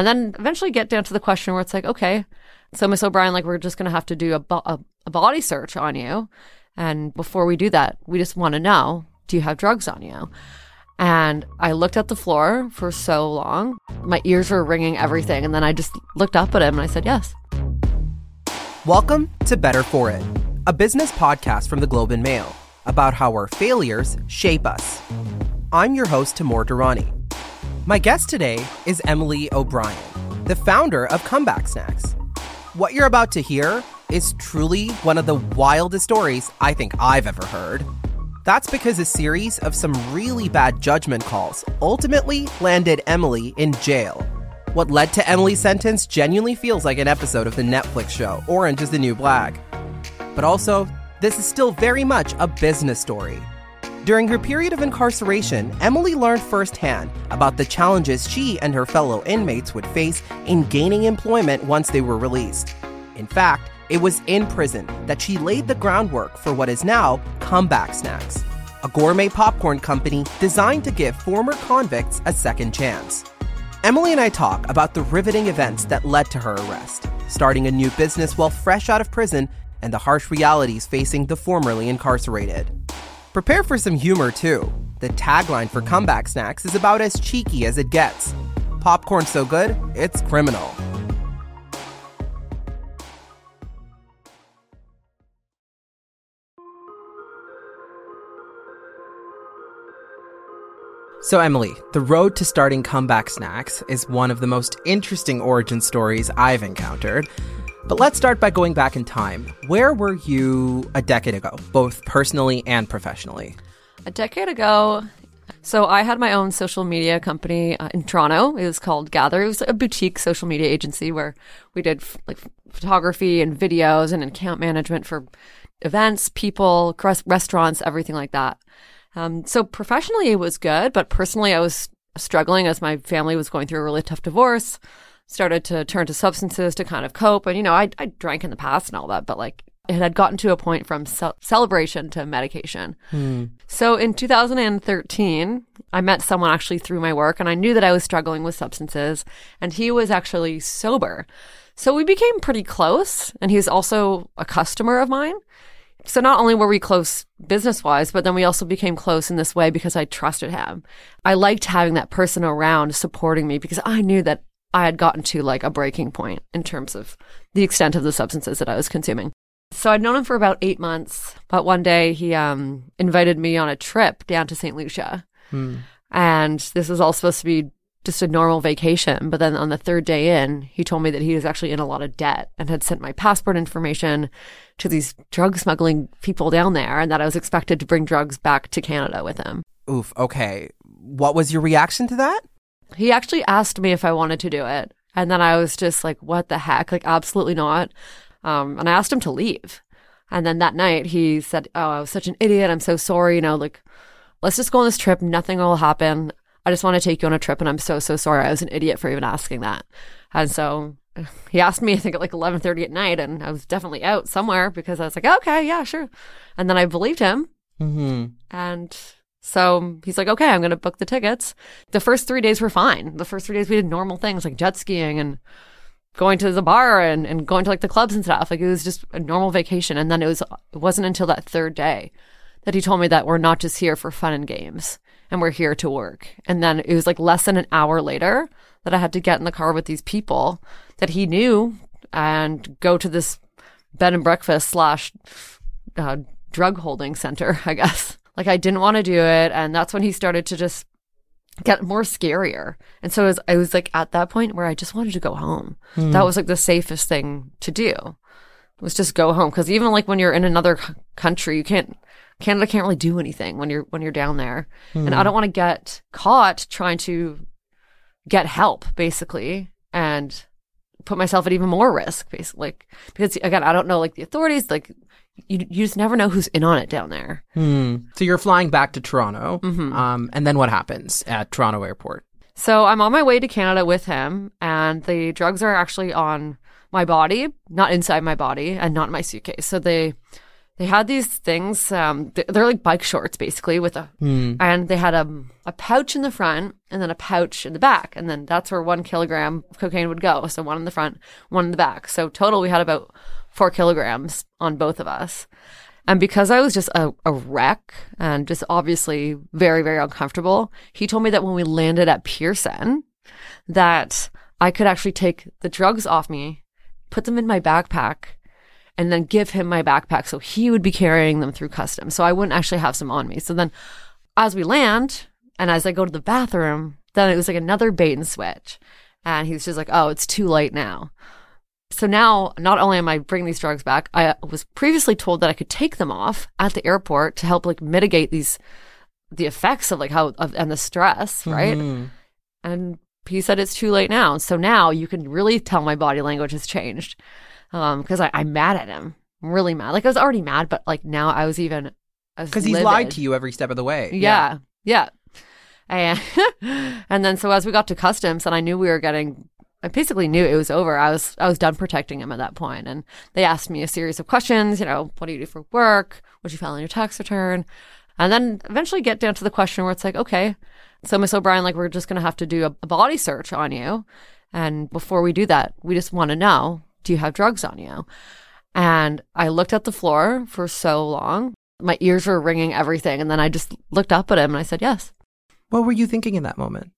And then eventually get down to the question where it's like, okay, so Miss O'Brien, like we're just going to have to do a, bo- a, a body search on you. And before we do that, we just want to know, do you have drugs on you? And I looked at the floor for so long. My ears were ringing everything. And then I just looked up at him and I said, yes. Welcome to Better For It, a business podcast from the Globe and Mail about how our failures shape us. I'm your host, Timur Durrani. My guest today is Emily O'Brien, the founder of Comeback Snacks. What you're about to hear is truly one of the wildest stories I think I've ever heard. That's because a series of some really bad judgment calls ultimately landed Emily in jail. What led to Emily's sentence genuinely feels like an episode of the Netflix show Orange is the New Black. But also, this is still very much a business story. During her period of incarceration, Emily learned firsthand about the challenges she and her fellow inmates would face in gaining employment once they were released. In fact, it was in prison that she laid the groundwork for what is now Comeback Snacks, a gourmet popcorn company designed to give former convicts a second chance. Emily and I talk about the riveting events that led to her arrest, starting a new business while fresh out of prison, and the harsh realities facing the formerly incarcerated. Prepare for some humor too. The tagline for Comeback Snacks is about as cheeky as it gets. Popcorn so good, it's criminal. So, Emily, the road to starting Comeback Snacks is one of the most interesting origin stories I've encountered. But let's start by going back in time. Where were you a decade ago, both personally and professionally? A decade ago, so I had my own social media company uh, in Toronto. It was called Gather. It was a boutique social media agency where we did f- like photography and videos and account management for events, people, restaurants, everything like that. Um, so professionally, it was good, but personally, I was struggling as my family was going through a really tough divorce. Started to turn to substances to kind of cope, and you know, I I drank in the past and all that, but like it had gotten to a point from ce- celebration to medication. Hmm. So in 2013, I met someone actually through my work, and I knew that I was struggling with substances, and he was actually sober. So we became pretty close, and he's also a customer of mine. So not only were we close business wise, but then we also became close in this way because I trusted him. I liked having that person around supporting me because I knew that I had gotten to like a breaking point in terms of the extent of the substances that I was consuming. So I'd known him for about eight months, but one day he um, invited me on a trip down to St. Lucia. And this was all supposed to be just a normal vacation. But then on the third day in, he told me that he was actually in a lot of debt and had sent my passport information to these drug smuggling people down there and that I was expected to bring drugs back to Canada with him. Oof, okay. What was your reaction to that? He actually asked me if I wanted to do it. And then I was just like, what the heck? Like, absolutely not. Um, and I asked him to leave. And then that night he said, Oh, I was such an idiot. I'm so sorry. You know, like, let's just go on this trip. Nothing will happen. I just want to take you on a trip. And I'm so, so sorry. I was an idiot for even asking that. And so he asked me, I think at like 1130 at night. And I was definitely out somewhere because I was like, okay, yeah, sure. And then I believed him. Mm-hmm. And so he's like, okay, I'm going to book the tickets. The first three days were fine. The first three days we did normal things like jet skiing and going to the bar and, and going to like the clubs and stuff. Like it was just a normal vacation. And then it was, it wasn't until that third day that he told me that we're not just here for fun and games and we're here to work. And then it was like less than an hour later that I had to get in the car with these people that he knew and go to this bed and breakfast slash uh, drug holding center, I guess. Like I didn't want to do it. And that's when he started to just get more scarier. And so it was, I was like at that point where I just wanted to go home. Hmm. That was like the safest thing to do was just go home. Cause even like when you're in another c- country, you can't, Canada can't really do anything when you're, when you're down there. And I hmm. don't want to get caught trying to get help basically and put myself at even more risk basically like, because again, I don't know like the authorities, like you, you just never know who's in on it down there. Hmm. So you're flying back to Toronto. Um, and then what happens at Toronto Airport? So I'm on my way to Canada with him, and the drugs are actually on my body, not inside my body, and not in my suitcase. So they they had these things. Um, they're like bike shorts, basically, with a and they had a a pouch in the front and then a pouch in the back, and then that's where one kilogram of cocaine would go. So one in the front, one in the back. So total, we had about four kilograms on both of us. And because I was just a, a wreck and just obviously very, very uncomfortable, he told me that when we landed at Pearson, that I could actually take the drugs off me, put them in my backpack, and then give him my backpack. So he would be carrying them through customs. So I wouldn't actually have some on me. So then as we land and as I go to the bathroom, then it was like another bait and switch. And he was just like, oh, it's too late now. So now, not only am I bringing these drugs back, I was previously told that I could take them off at the airport to help like mitigate these, the effects of like how, of, and the stress, right? And he said it's too late now. So now you can really tell my body language has changed. Um, cause I, I'm mad at him. I'm really mad. Like I was already mad, but like now I was even, Because he's lied to you every step of the way. yeah. Yeah. And, and then so as we got to customs and I knew we were getting I basically knew it was over. I was I was done protecting him at that. And they asked me a series of questions, you know, what do you do for work? What you file on your tax return? And then eventually get down to the question where it's like, okay, so Miss O'Brien, like we're just gonna have to do a, a body search on you. And before we do that, we just want to know, do you have drugs on you? And I looked at the floor for so long. My ears were ringing everything. And then I just looked up at him and I said, yes. What were you thinking in that moment?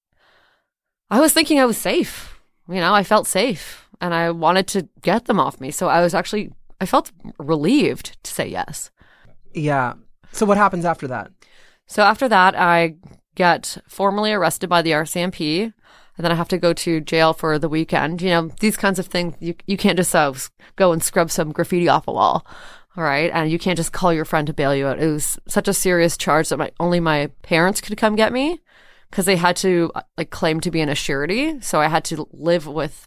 I was thinking I was safe. You know, I felt safe and I wanted to get them off me. So I was actually, I felt relieved to say yes. Yeah. So what happens after that? So after that, I get formally arrested by the RCMP and then I have to go to jail for the weekend. You know, these kinds of things, you, you can't just uh, go and scrub some graffiti off a wall. All right. And you can't just call your friend to bail you out. It was such a serious charge that my, only my parents could come get me because they had to like claim to be an assurity. So I had to live with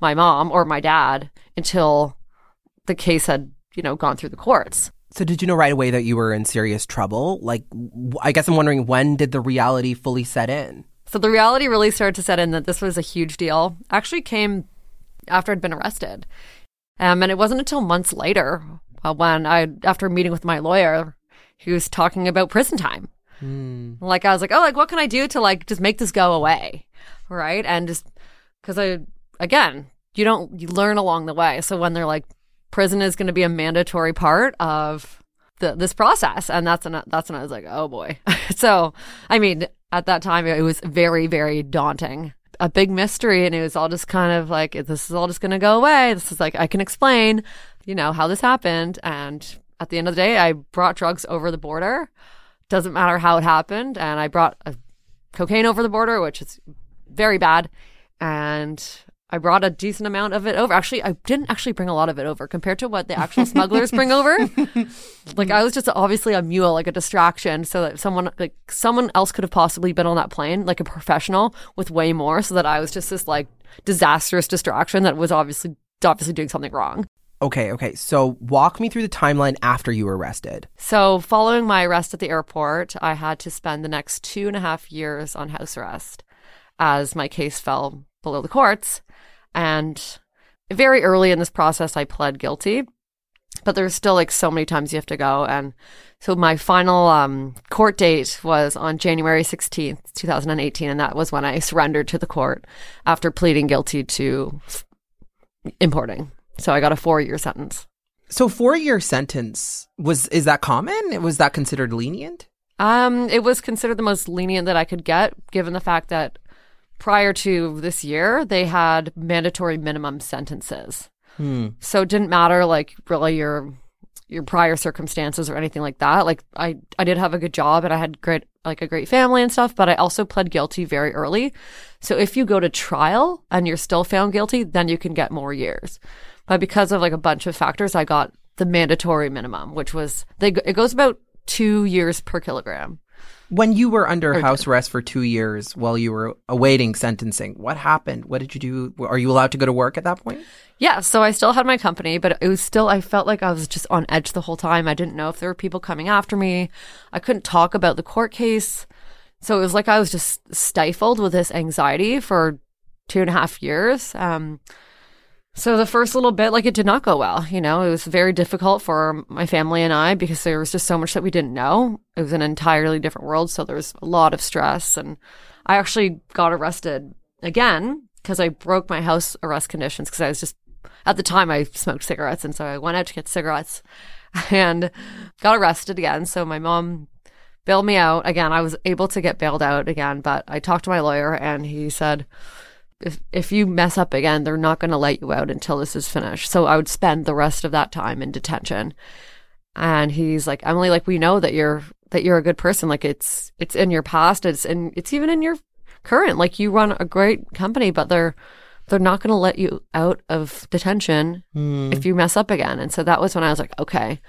my mom or my dad until the case had, you know, gone through the courts. So did you know right away that you were in serious trouble? Like, I guess I'm wondering when did the reality fully set in? So the reality really started to set in that this was a huge deal. Actually came after I'd been arrested. Um, and it wasn't until months later uh, when I, after meeting with my lawyer, he was talking about prison time. Hmm. Like I was like, oh, like what can I do to like just make this go away, right? And just because I, again, you don't you learn along the way. So when they're like, prison is going to be a mandatory part of the, this process, and that's I- that's when I was like, oh boy. so I mean, at that time, it was very very daunting. A big mystery, and it was all just kind of like this is all just going to go away. This is like I can explain, you know, how this happened, and at the end of the day, I brought drugs over the border. Doesn't matter how it happened, and I brought a cocaine over the border, which is very bad. And I brought a decent amount of it over. Actually, I didn't actually bring a lot of it over compared to what the actual smugglers bring over. Like I was just obviously a mule, like a distraction, so that someone like someone else could have possibly been on that plane, like a professional with way more, so that I was just this like disastrous distraction that was obviously obviously doing something wrong. Okay, okay. So walk me through the timeline after you were arrested. So, following my arrest at the airport, I had to spend the next two and a half years on house arrest as my case fell below the courts. And very early in this process, I pled guilty, but there's still like so many times you have to go. And so, my final um, court date was on January 16th, 2018. And that was when I surrendered to the court after pleading guilty to importing. So, I got a four year sentence. So four year sentence was is that common? Was that considered lenient? Um, it was considered the most lenient that I could get, given the fact that prior to this year, they had mandatory minimum sentences. So it didn't matter like really your your prior circumstances or anything like that. Like I I did have a good job and I had great like a great family and stuff, but I also pled guilty very early. So if you go to trial and you're still found guilty, then you can get more years. But because of like a bunch of factors, I got the mandatory minimum, which was they it goes about 2 years per kilogram. When you were under house arrest for two years while you were awaiting sentencing, what happened? What did you do? Are you allowed to go to work at that point? Yeah, so I still had my company, but it was still, I felt like I was just on edge the whole time. I didn't know if there were people coming after me. I couldn't talk about the court case. So it was like I was just stifled with this anxiety for two and a half years. Um, So the first little bit, like it did not go well. You know, it was very difficult for my family and I because there was just so much that we didn't know. It was an entirely different world. So there was a lot of stress. And I actually got arrested again because I broke my house arrest conditions because I was just, at the time, I smoked cigarettes. And so I went out to get cigarettes and got arrested again. So my mom bailed me out again. I was able to get bailed out again, but I talked to my lawyer and he said, if if you mess up again, they're not going to let you out until this is finished. So I would spend the rest of that time in detention. And he's like, Emily, like we know that you're that you're a good person. Like it's it's in your past. It's and it's even in your current. Like you run a great company, but they're they're not going to let you out of detention Mm. if you mess up again. And so that was when I was like, okay,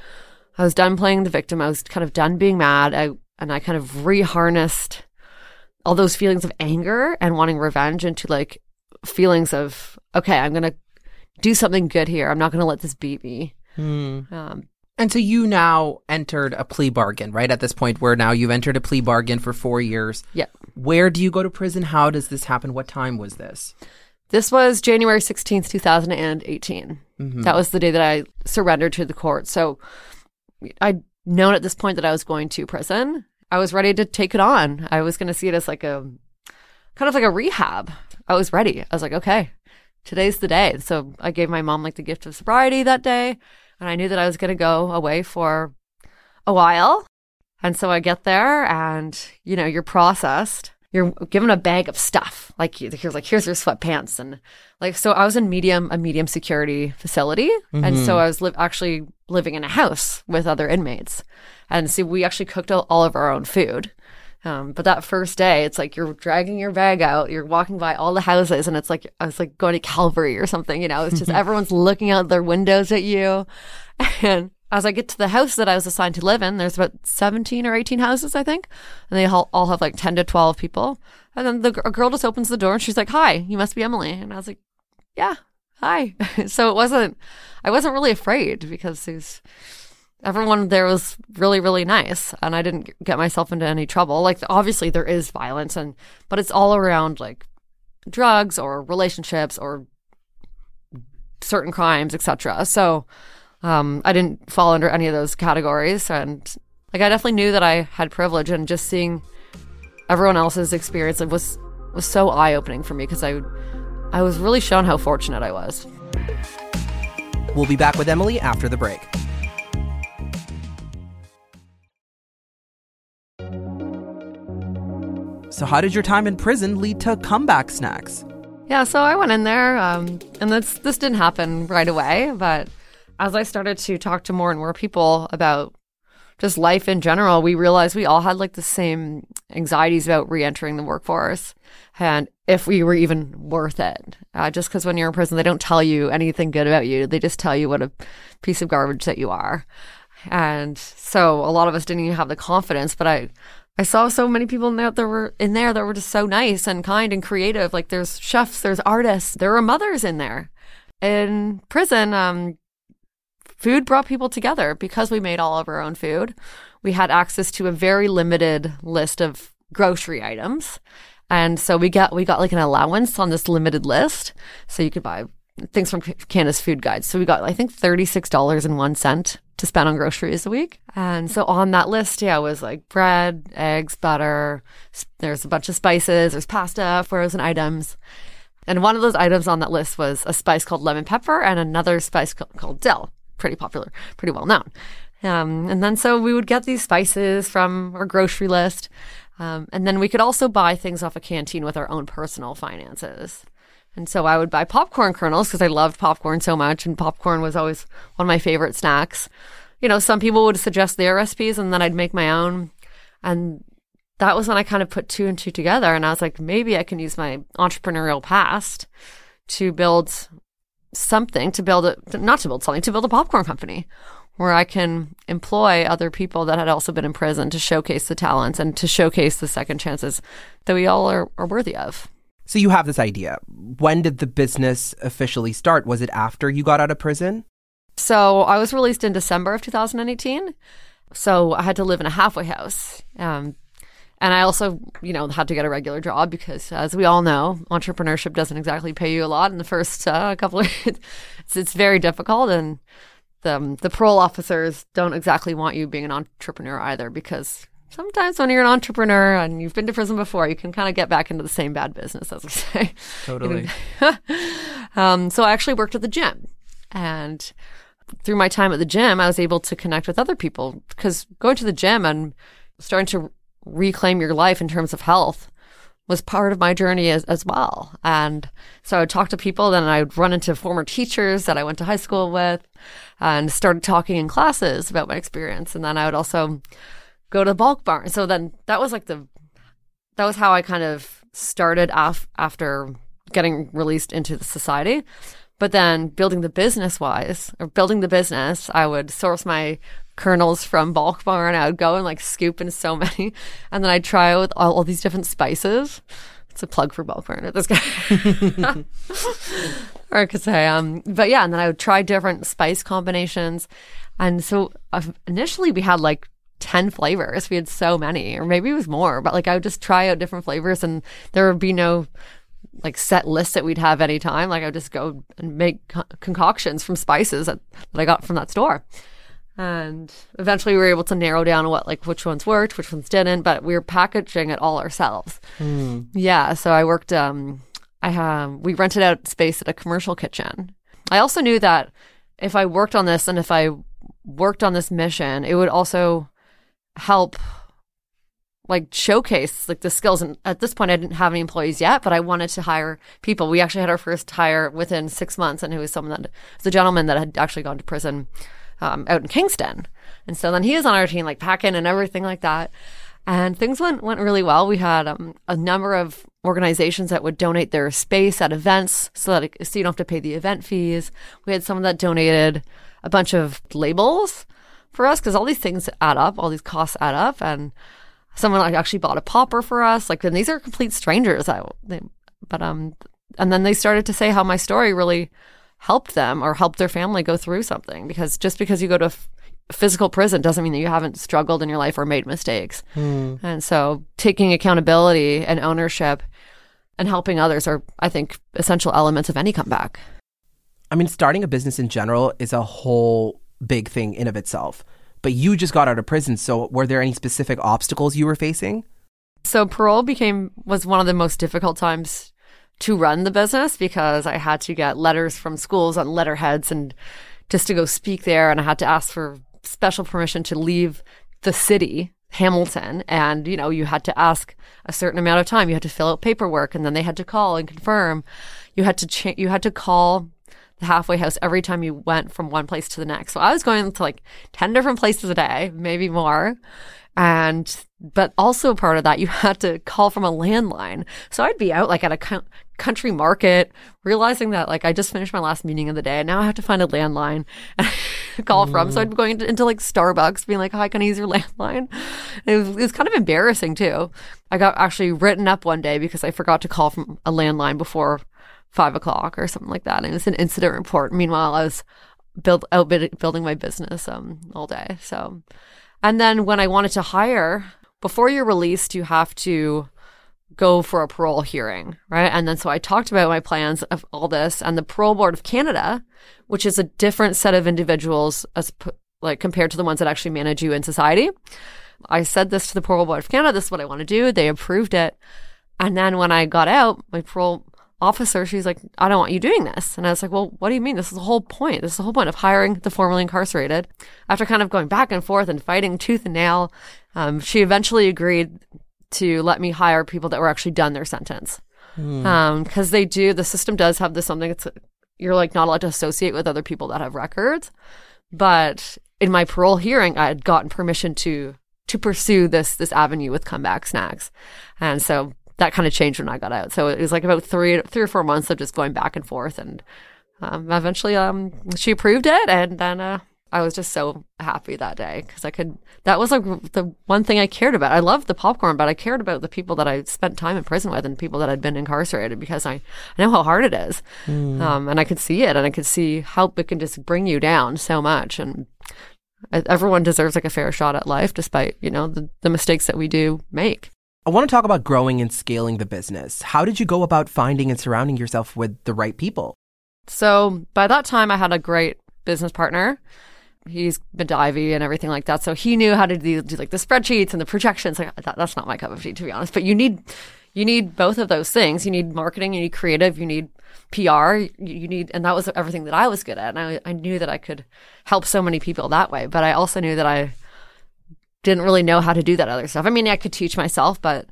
I was done playing the victim. I was kind of done being mad. I and I kind of reharnessed all those feelings of anger and wanting revenge into like feelings of okay, I'm gonna do something good here. I'm not gonna let this beat me. Mm. Um, And so you now entered a plea bargain, right? At this point where now you've entered a plea bargain for four years. yeah, Where do you go to prison? How does this happen? What time was this? this was January sixteenth, two thousand and eighteen. That was the day that I surrendered to the court. So I'd known at this point that I was going to prison. I was ready to take it on. I was going to see it as like a kind of like a rehab. I was ready. I was like, okay, today's the day. So I gave my mom like the gift of sobriety that day. And I knew that I was going to go away for a while. And so I get there and, you know, you're processed. You're given a bag of stuff. Like here's like, here's your sweatpants. And like, so I was in medium, a medium security facility. And so mm-hmm. I was li- actually living in a house with other inmates. And so we actually cooked all all of our own food. Um, but that first day, it's like you're dragging your bag out, you're walking by all the houses, and it's like I was like going to Calvary or something, you know. It's just everyone's looking out their windows at you. And as I get to the house that I was assigned to live in, there's about 17 or 18 houses, I think, and they all, all have like 10 to 12 people. And then the a girl just opens the door and she's like, "Hi, you must be Emily." And I was like, "Yeah, hi." so it wasn't, I wasn't really afraid because there's everyone there was really really nice and i didn't get myself into any trouble. Like obviously there is violence and but it's all around like drugs or relationships or certain crimes etc so um, i didn't fall under any of those categories and like i definitely knew that i had privilege and just seeing everyone else's experience was was so eye-opening for me because i i was really shown how fortunate i was. We'll be back with Emily after the break. So, how did your time in prison lead to comeback snacks? Yeah, so I went in there, um, and this this didn't happen right away. But as I started to talk to more and more people about just life in general, we realized we all had like the same anxieties about re-entering the workforce, and if we were even worth it. Uh, just because when you're in prison, they don't tell you anything good about you; they just tell you what a piece of garbage that you are. And so a lot of us didn't even have the confidence. But I, I saw so many people in there that were in there that were just so nice and kind and creative. Like there's chefs, there's artists, there are mothers in there. In prison, um, food brought people together because we made all of our own food. We had access to a very limited list of grocery items. And so we got we got like an allowance on this limited list. So you could buy things from Canada's food guides. So we got I think thirty six dollars and one cent to spend on groceries a week. And so on that list, yeah, was like bread, eggs, butter. There's a bunch of spices. There's pasta, frozen items. And one of those items on that list was a spice called lemon pepper and another spice ca- called dill. Pretty popular, pretty well known. Um, and then so we would get these spices from our grocery list. Um, and then we could also buy things off a canteen with our own personal finances. And so I would buy popcorn kernels because I loved popcorn so much, and popcorn was always one of my favorite snacks. You know, some people would suggest their recipes, and then I'd make my own. And that was when I kind of put two and two together, and I was like, maybe I can use my entrepreneurial past to build something, to build a, not to build something, to build a popcorn company where I can employ other people that had also been in prison to showcase the talents and to showcase the second chances that we all are, are worthy of. So, you have this idea. When did the business officially start? Was it after you got out of prison? So I was released in December of 2018. So I had to live in a halfway house. Um, and I also, you know, had to get a regular job because, as we all know, entrepreneurship doesn't exactly pay you a lot in the first uh, couple of. it's, it's very difficult, and the um, the parole officers don't exactly want you being an entrepreneur either because sometimes when you're an entrepreneur and you've been to prison before, you can kind of get back into the same bad business, as we say. Totally. um, so I actually worked at the gym, and through my time at the gym, I was able to connect with other people because going to the gym and starting to reclaim your life in terms of health was part of my journey as, as well. And so I would talk to people, then I would run into former teachers that I went to high school with and started talking in classes about my experience. And then I would also go to bulk barn. So then that was like the, that was how I kind of started af- after getting released into the society. But then building the business wise, or building the business, I would source my kernels from bulk barn. I would go and like scoop in so many, and then I'd try with all, all these different spices. It's a plug for bulk barn at this guy. or I could say, um, but yeah, and then I would try different spice combinations. And so uh, initially we had like 10 flavors. We had so many, or maybe it was more, but like I would just try out different flavors and there would be no like set list that we'd have any time. Like I would just go and make co- concoctions from spices that, that I got from that store. And eventually we were able to narrow down what like which ones worked, which ones didn't, but we were packaging it all ourselves. Mm. Yeah. So I worked um I um we rented out space at a commercial kitchen. I also knew that if I worked on this and if I worked on this mission, it would also help like showcase like the skills. And at this point i didn't have any employees yet but i wanted to hire people. We actually had our first hire within six months and it was someone that was a gentleman that had actually gone to prison um, out in kingston. And so then he was on our team like packing and everything like that. And things went went really well. We had um, a number of organizations that would donate their space at events so that it, so you don't have to pay the event fees. We had someone that donated a bunch of labels for us because all these things add up all these costs add up and someone like actually bought a popper for us. Like, and these are complete strangers. I, they, but um, and then they started to say how my story really helped them or helped their family go through something. Because just because you go to a f- physical prison doesn't mean that you haven't struggled in your life or made mistakes. And so, taking accountability and ownership and helping others are, I think, essential elements of any comeback. I mean, starting a business in general is a whole big thing in of itself. But you just got out of prison, so were there any specific obstacles you were facing? So parole became was one of the most difficult times to run the business because I had to get letters from schools on letterheads and just to go speak there and I had to ask for special permission to leave the city, Hamilton, and you know, you had to ask a certain amount of time. You had to fill out paperwork and then they had to call and confirm. You had to cha- you had to call the halfway house every time you went from one place to the next. So I was going to like 10 different places a day, maybe more. And, but also part of that, you had to call from a landline. So I'd be out like at a co- country market, realizing that like I just finished my last meeting of the day and now I have to find a landline and call from. So I'd be going into, like Starbucks being like, oh, hi, can I use your landline? It was, it was kind of embarrassing too. I got actually written up one day because I forgot to call from a landline before five o'clock or something like that. And it was an incident report. Meanwhile, I was build out building my business um all day. So, and then when I wanted to hire, before you're released, you have to go for a parole hearing, right? And then so I talked about my plans of all this, and the Parole Board of Canada, which is a different set of individuals as like compared to the ones that actually manage you in society. I said this to the Parole Board of Canada. This is what I want to do. They approved it. And then when I got out, my parole officer, she's like, I don't want you doing this. And I was like, well, what do you mean? This is the whole point. This is the whole point of hiring the formerly incarcerated. After kind of going back and forth and fighting tooth and nail, um, she eventually agreed to let me hire people that were actually done their sentence. Mm. Um, cause they do, the system does have this something that's, you're like not allowed to associate with other people that have records. But in my parole hearing, I had gotten permission to, to pursue this, this avenue with comeback snacks. And so that kind of changed when I got out. So it was like about three three or four months of just going back and forth, and um, eventually um, she approved it, and then uh, I was just so happy that day because I could. That was like the one thing I cared about. I loved the popcorn, but I cared about the people that I spent time in prison with and people that had been incarcerated because I, I know how hard it is, mm. um, and I could see it, and I could see how it can just bring you down so much, and everyone deserves like a fair shot at life, despite you know the, the mistakes that we do make. I want to talk about growing and scaling the business. How did you go about finding and surrounding yourself with the right people? So by that time, I had a great business partner. He's He's Medivy and everything like that. So he knew how to do, do like the spreadsheets and the projections. Like that, that's not my cup of tea, to be honest. But you need you need both of those things. You need marketing, you need creative, you need PR, you, you need, and that was everything that I was good at. And I, I knew that I could help so many people that way. But I also knew that I didn't really know how to do that other stuff. I mean, I could teach myself, but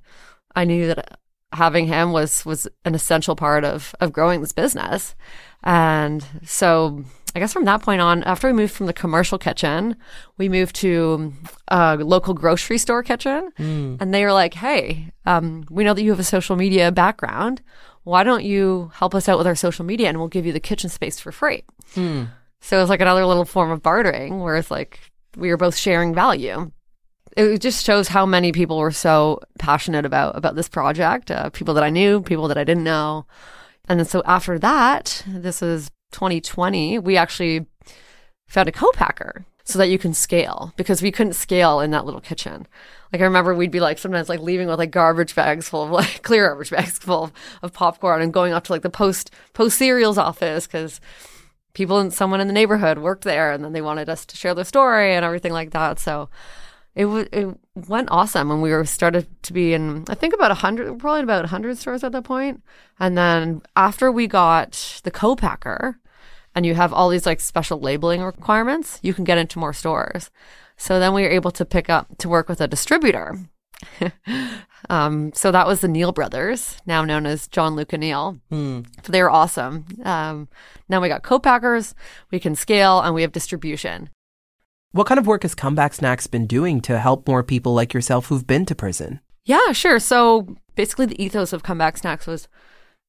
I knew that having him was was an essential part of of growing this business. And so I guess from that point on, after we moved from the commercial kitchen, we moved to a local grocery store kitchen. Mm. And they were like, hey, um, we know that you have a social media background. Why don't you help us out with our social media and we'll give you the kitchen space for free? Mm. So it was like another little form of bartering where it's like we were both sharing value. It just shows how many people were so passionate about about this project. Uh, people that I knew, people that I didn't know. And then so after that, this was 2020, we actually found a co-packer so that you can scale because we couldn't scale in that little kitchen. Like I remember we'd be like sometimes like leaving with like garbage bags full of like clear garbage bags full of, of popcorn and going up to like the post post cereals office because people and someone in the neighborhood worked there and then they wanted us to share their story and everything like that. So it w- it went awesome when we were started to be in I think about a hundred probably about a hundred stores at that. And then after we got the co-packer and you have all these like special labeling requirements, you can get into more stores. So then we were able to pick up to work with a distributor. um, so that was the Neal brothers, now known as John Luke and Neil. Mm. So they were awesome. Um, now we got co-packers, we can scale, and we have distribution. What kind of work has Comeback Snacks been doing to help more people like yourself who've been to prison? Yeah, sure. So basically, the ethos of Comeback Snacks was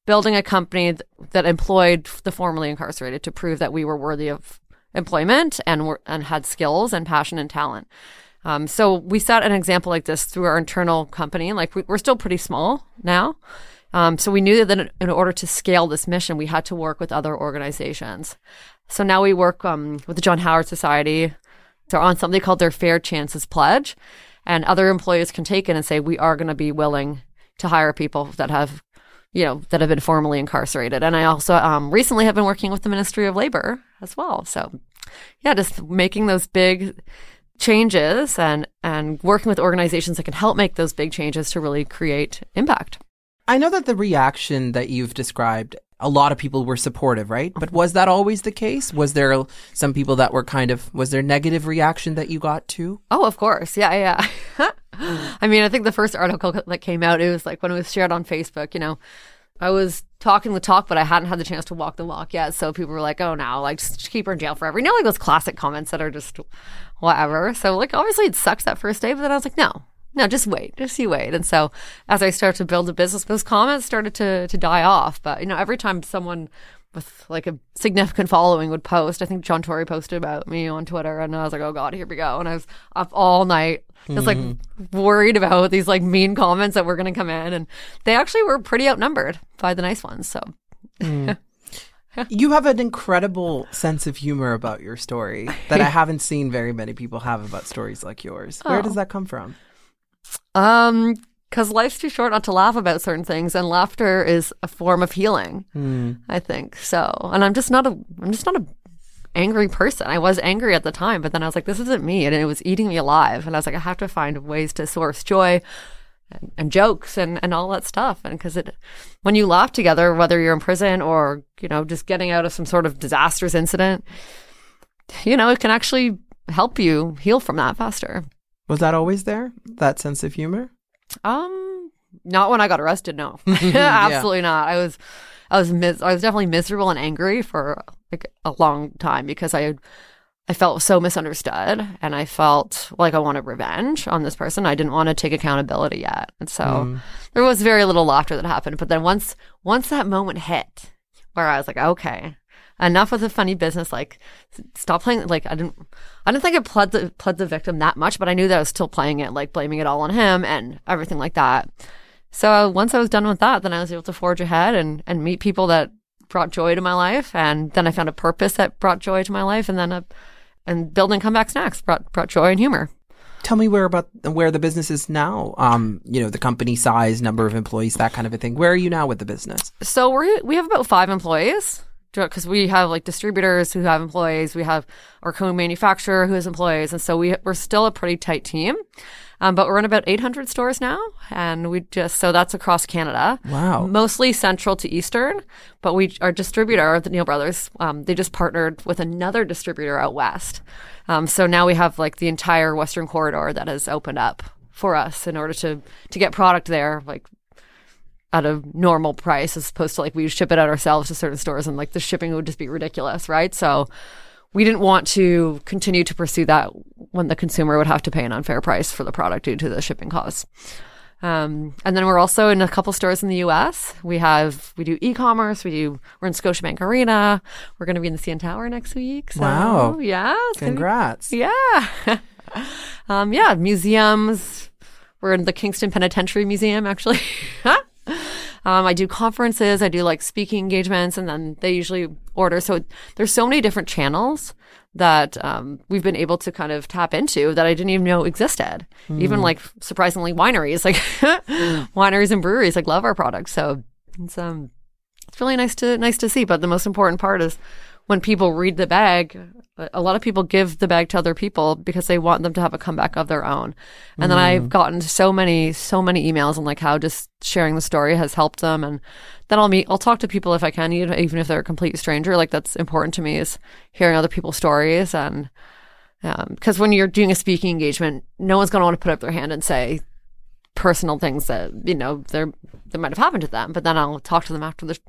building a company that employed the formerly incarcerated to prove that we were worthy of employment and were, and had skills and passion and talent. Um, so we set an example like this through our internal company. Like we, are still pretty small now. Um, so we knew that in order to scale this mission, we had to work with other organizations. So now we work um, with the John Howard Society, they're on something called their Fair Chances Pledge. And other employers can take it and say, we are going to be willing to hire people that have, you know, that have been formally incarcerated. And I also um, recently have been working with the Ministry of Labor as well. So, yeah, just making those big changes and and working with organizations that can help make those big changes to really create impact. I know that the reaction that you've described a lot of people were supportive, right? But was that always the case? Was there some people that were kind of was there negative reaction that you got too? Oh, of course. Yeah, yeah. I mean, I think the first article that came out, it was like when it was shared on Facebook, you know, I was talking the talk, but I hadn't had the chance to walk the walk yet. So people were like, oh, no, like just keep her in jail forever. You know, like those classic comments that are just whatever. So, like, obviously it sucks that first day, but then I was like, no, no, just wait, just you wait. And so as I started to build a business, those comments started to to die off. But you know, every time someone with like a significant following would post, I think John Tory posted about me on Twitter, and I was like, oh god, here we go. And I was up all night, just like mm-hmm. worried about these like mean comments that were going to come in, and they actually were pretty outnumbered by the nice ones. So. Mm. you have an incredible sense of humor about your story that I haven't seen very many people have about stories like yours. Where oh. does that come from? Um, because life's too short not to laugh about certain things, and laughter is a form of healing. Mm. I think so. And I'm just not a. I'm just not a angry person. I was angry at the time, but then I was like, this isn't me, and it was eating me alive. And I was like, I have to find ways to source joy. And, and jokes and, and all that stuff. And because it, when you laugh together, whether you're in prison or, you know, just getting out of some sort of disastrous incident, you know, it can actually help you heal from that faster. Was that always there? That sense of humor? Um, not when I got arrested. No, absolutely yeah. not. I was, I was mis- I was definitely miserable and angry for like a long time because I, I felt so misunderstood and I felt like I wanted revenge on this person. I didn't want to take accountability yet, and so mm. there was very little laughter that happened. But then once, once that moment hit, where I was like, okay, enough with the funny business. Like, stop playing. Like, I didn't, I didn't think I pled the pled the victim that much, but I knew that I was still playing it, like blaming it all on him and everything like that. So once I was done with that, then I was able to forge ahead and and meet people that brought joy to my life, and then I found a purpose that brought joy to my life, and then a and building comeback snacks brought brought joy and humor. tell me where about where the business is now. Um, you know, the company size, number of employees, that kind of a thing. Where are you now with the business? So we we have about five employees because we have like distributors who have employees, we have our co-manufacturer who has employees, and so we we're still a pretty tight team. Um, but we're in about 800 stores now, and we just so that's across Canada. Wow. Mostly central to eastern, but we our distributor, the Neal Brothers, um, they just partnered with another distributor out west. Um, so now we have like the entire western corridor that has opened up for us in order to to get product there, like at a normal price as opposed to like we ship it out ourselves to certain stores and like the shipping would just be ridiculous, right? So we didn't want to continue to pursue that when the consumer would have to pay an unfair price for the product due to the shipping costs. Um, and then we're also in a couple stores in the U.S. We have we do e-commerce. We do we're in Scotiabank Arena. We're going to be in the CN Tower next week. So, Wow. Yeah. gonna be- Congrats. yeah. um, yeah. Museums. We're in the Kingston Penitentiary Museum, actually. um, I do conferences. I do like speaking engagements, and then they usually order. So there's so many different channels that um, we've been able to kind of tap into that I didn't even know existed. Even like surprisingly, wineries, like wineries and breweries, like love our products. So it's um, it's really nice to nice to see. But the most important part is when people read the bag, a lot of people give the bag to other people because they want them to have a comeback of their own. And then I've mm. gotten so many, so many emails on like how just sharing the story has helped them. And then I'll meet, I'll talk to people if I can, even even if they're a complete stranger. Like that's important to me is hearing other people's stories. And um, because when you're doing a speaking engagement, no one's going to want to put up their hand and say, personal things that you know they're that might have happened to them but then i'll talk to them after the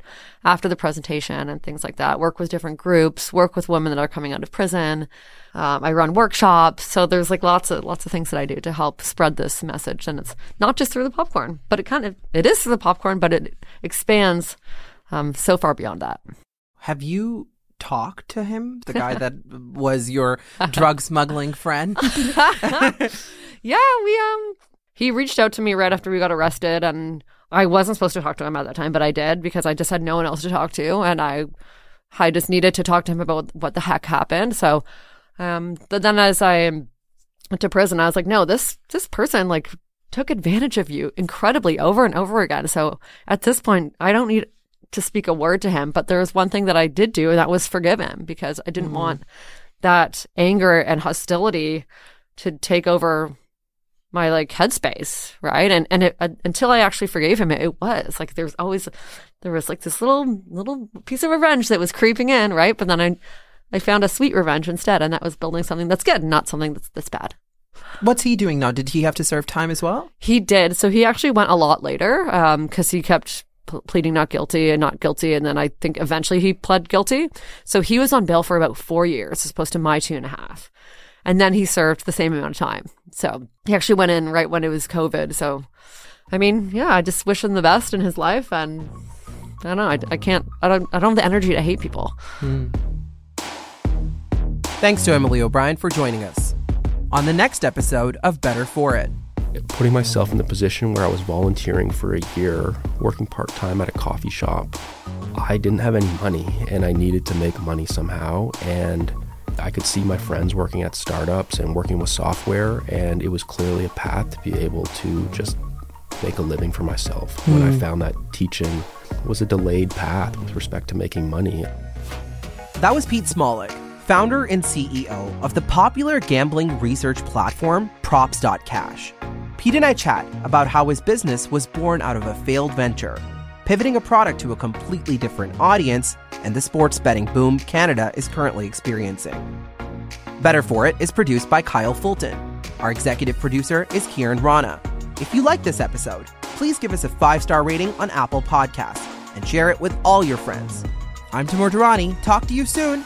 after the presentation and things like that. Work with different groups work with women that are coming out of prison. Um, i run workshops. So there's like lots of lots of things that i do to help spread this message. And it's not just through the popcorn but it kind of it is through the popcorn but it expands um, so far beyond that. Have you talked to him, the guy that was your drug smuggling friend? Yeah, we um he reached out to me right after we got arrested and I wasn't supposed to talk to him at that time, but I did because I just had no one else to talk to and I I just needed to talk to him about what the heck happened. So um but then as I went to prison, I was like, no, this this person like took advantage of you incredibly over and over again. So at this point, I don't need to speak a word to him, but there was one thing that I did do and that was forgive him because I didn't want that anger and hostility to take over my like headspace, right? And and it, uh, until I actually forgave him, it, it was like there was always there was like this little little piece of revenge that was creeping in, right? But then I I found a sweet revenge instead, and that was building something that's good, not something that's that's bad. What's he doing now? Did he have to serve time as well? He did. So he actually went a lot later um, because he kept p- pleading not guilty and not guilty. And then I think eventually he pled guilty. So he was on bail for about four years as opposed to my two and a half. And then he served the same amount of time. So he actually went in right when it was COVID. So, I mean, yeah, I just wish him the best in his life. And I don't know. I, I can't, I don't, I don't have the energy to hate people. Hmm. Thanks to Emily O'Brien for joining us. On the next episode of Better For It. putting myself in the position where I was volunteering for a year, working part time at a coffee shop. I didn't have any money and I needed to make money somehow. And I could see my friends working at startups and working with software, and it was clearly a path to be able to just make a living for myself. When I hmm. found that teaching was a delayed path with respect to making money. That was Pete Smolik, founder and CEO of the popular gambling research platform Props.cash. Pete and I chat about how his business was born out of a failed venture, pivoting a product to a completely different audience, and the sports betting boom Canada is currently experiencing. Better For It is produced by Kyle Fulton. Our executive producer is Kiran Rana. If you like this episode, please give us a five star rating on Apple Podcasts and share it with all your friends. I'm Timur Durrani. Talk to you soon.